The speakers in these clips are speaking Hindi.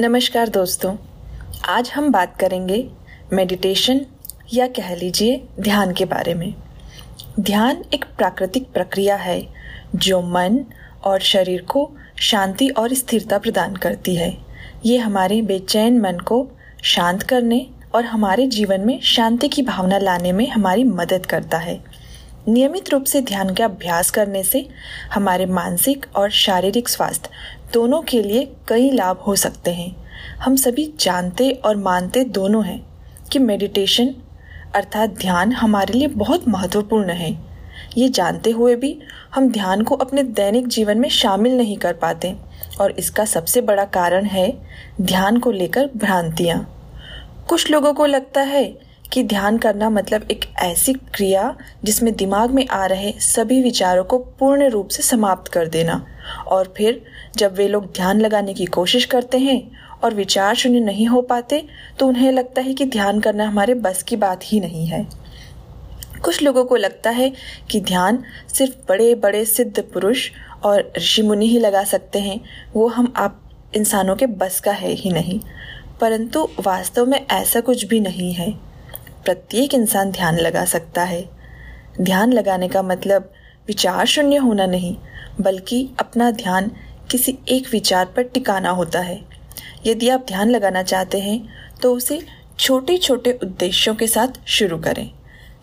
नमस्कार दोस्तों, आज हम बात करेंगे मेडिटेशन या कह लीजिए ध्यान के बारे में। ध्यान एक प्राकृतिक प्रक्रिया है जो मन और शरीर को शांति और स्थिरता प्रदान करती है। ये हमारे बेचैन मन को शांत करने और हमारे जीवन में शांति की भावना लाने में हमारी मदद करता है। नियमित रूप से ध्यान का अभ्यास करने से हमारे मानसिक और शारीरिक स्वास्थ्य दोनों के लिए कई लाभ हो सकते हैं। हम सभी जानते और मानते दोनों हैं कि मेडिटेशन अर्थात ध्यान हमारे लिए बहुत महत्वपूर्ण है। ये जानते हुए भी हम ध्यान को अपने दैनिक जीवन में शामिल नहीं कर पाते और इसका सबसे बड़ा कारण है ध्यान को लेकर भ्रांतियाँ। कुछ लोगों को लगता है कि ध्यान करना मतलब एक ऐसी क्रिया जिसमें दिमाग में आ रहे सभी विचारों को पूर्ण रूप से समाप्त कर देना। और फिर, जब वे लोग ध्यान लगाने की कोशिश करते हैं और विचार शून्य नहीं हो पाते तो उन्हें लगता है कि ध्यान करना हमारे बस की बात ही नहीं है। कुछ लोगों को लगता है कि ध्यान सिर्फ़ बड़े बड़े सिद्ध पुरुष और ऋषि मुनि ही लगा सकते हैं, वो हम आप इंसानों के बस का है ही नहीं। परंतु वास्तव में ऐसा कुछ भी नहीं है। प्रत्येक इंसान ध्यान लगा सकता है। ध्यान लगाने का मतलब विचार शून्य होना नहीं, बल्कि अपना ध्यान किसी एक विचार पर टिकाना होता है। यदि आप ध्यान लगाना चाहते हैं तो उसे छोटे छोटे उद्देश्यों के साथ शुरू करें।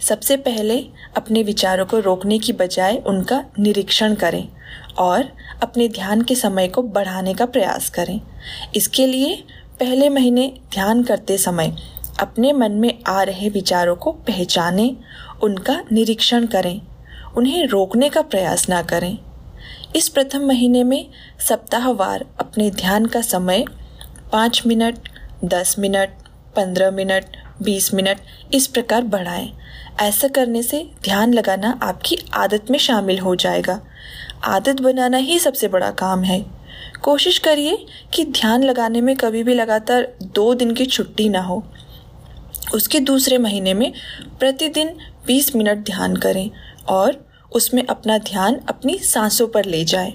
सबसे पहले अपने विचारों को रोकने की बजाय उनका निरीक्षण करें और अपने ध्यान के समय को बढ़ाने का प्रयास करें। इसके लिए पहले महीने ध्यान करते समय अपने मन में आ रहे विचारों को पहचानें, उनका निरीक्षण करें, उन्हें रोकने का प्रयास ना करें। इस प्रथम महीने में सप्ताहवार अपने ध्यान का समय, पाँच मिनट, दस मिनट, पंद्रह मिनट, बीस मिनट, इस प्रकार बढ़ाएँ। ऐसा करने से ध्यान लगाना आपकी आदत में शामिल हो जाएगा। आदत बनाना ही सबसे बड़ा काम है। कोशिश करिए कि ध्यान लगाने में कभी भी लगातार दो दिन की छुट्टी ना हो। उसके दूसरे महीने में प्रतिदिन 20 मिनट ध्यान करें और उसमें अपना ध्यान अपनी सांसों पर ले जाएँ।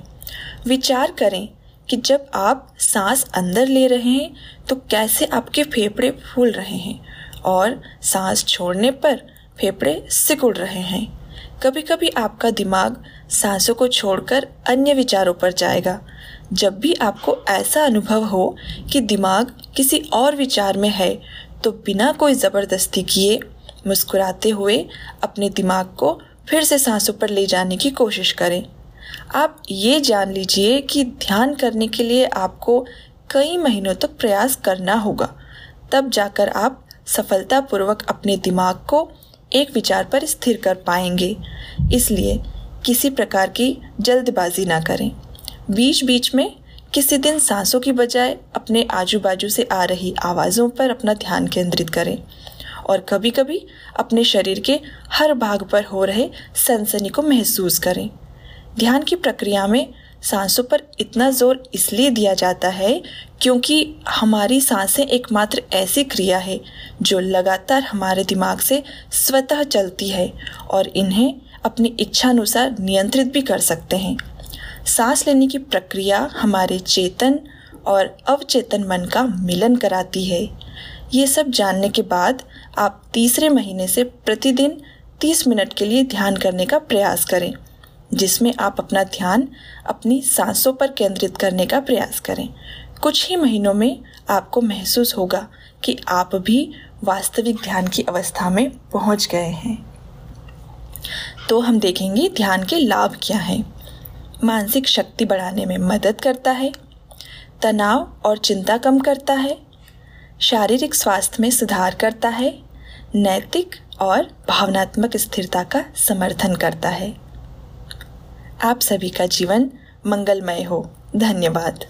विचार करें कि जब आप सांस अंदर ले रहे हैं तो कैसे आपके फेफड़े फूल रहे हैं और सांस छोड़ने पर फेफड़े सिकुड़ रहे हैं कभी कभी आपका दिमाग सांसों को छोड़कर अन्य विचारों पर जाएगा जब भी आपको ऐसा अनुभव हो कि दिमाग किसी और विचार में है तो बिना कोई ज़बरदस्ती किए मुस्कुराते हुए अपने दिमाग को फिर से सांसों पर ले जाने की कोशिश करें। आप ये जान लीजिए कि ध्यान करने के लिए आपको कई महीनों तक प्रयास करना होगा। तब जाकर आप सफलतापूर्वक अपने दिमाग को एक विचार पर स्थिर कर पाएँगे। इसलिए किसी प्रकार की जल्दबाजी ना करें। बीच बीच में किसी दिन सांसों की बजाय अपने आजू बाजू से आ रही आवाज़ों पर अपना ध्यान केंद्रित करें और कभी कभी अपने शरीर के हर भाग पर हो रहे सनसनी को महसूस करें। ध्यान की प्रक्रिया में सांसों पर इतना ज़ोर इसलिए दिया जाता है क्योंकि हमारी साँसें एकमात्र ऐसी क्रिया है जो लगातार हमारे दिमाग से स्वतः चलती है और इन्हें अपनी इच्छानुसार नियंत्रित भी कर सकते हैं। सांस लेने की प्रक्रिया हमारे चेतन और अवचेतन मन का मिलन कराती है। ये सब जानने के बाद आप तीसरे महीने से प्रतिदिन 30 मिनट के लिए ध्यान करने का प्रयास करें, जिसमें आप अपना ध्यान अपनी सांसों पर केंद्रित करने का प्रयास करें। कुछ ही महीनों में आपको महसूस होगा कि आप भी वास्तविक ध्यान की अवस्था में पहुँच गए हैं। तो हम देखेंगे ध्यान के लाभ क्या हैं। मानसिक शक्ति बढ़ाने में मदद करता है, तनाव और चिंता कम करता है, शारीरिक स्वास्थ्य में सुधार करता है, नैतिक और भावनात्मक स्थिरता का समर्थन करता है। आप सभी का जीवन मंगलमय हो। धन्यवाद।